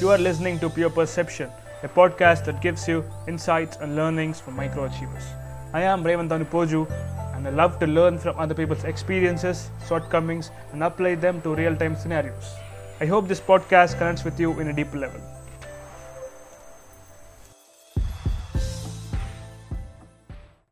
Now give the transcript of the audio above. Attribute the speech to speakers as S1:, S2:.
S1: You are listening to Pure Perception, a podcast that gives you insights and learnings from microachievers. I am Revantanu Poju, and I love to learn from other people's experiences, shortcomings, and apply them to real time scenarios. I hope this podcast connects with you in a deeper level.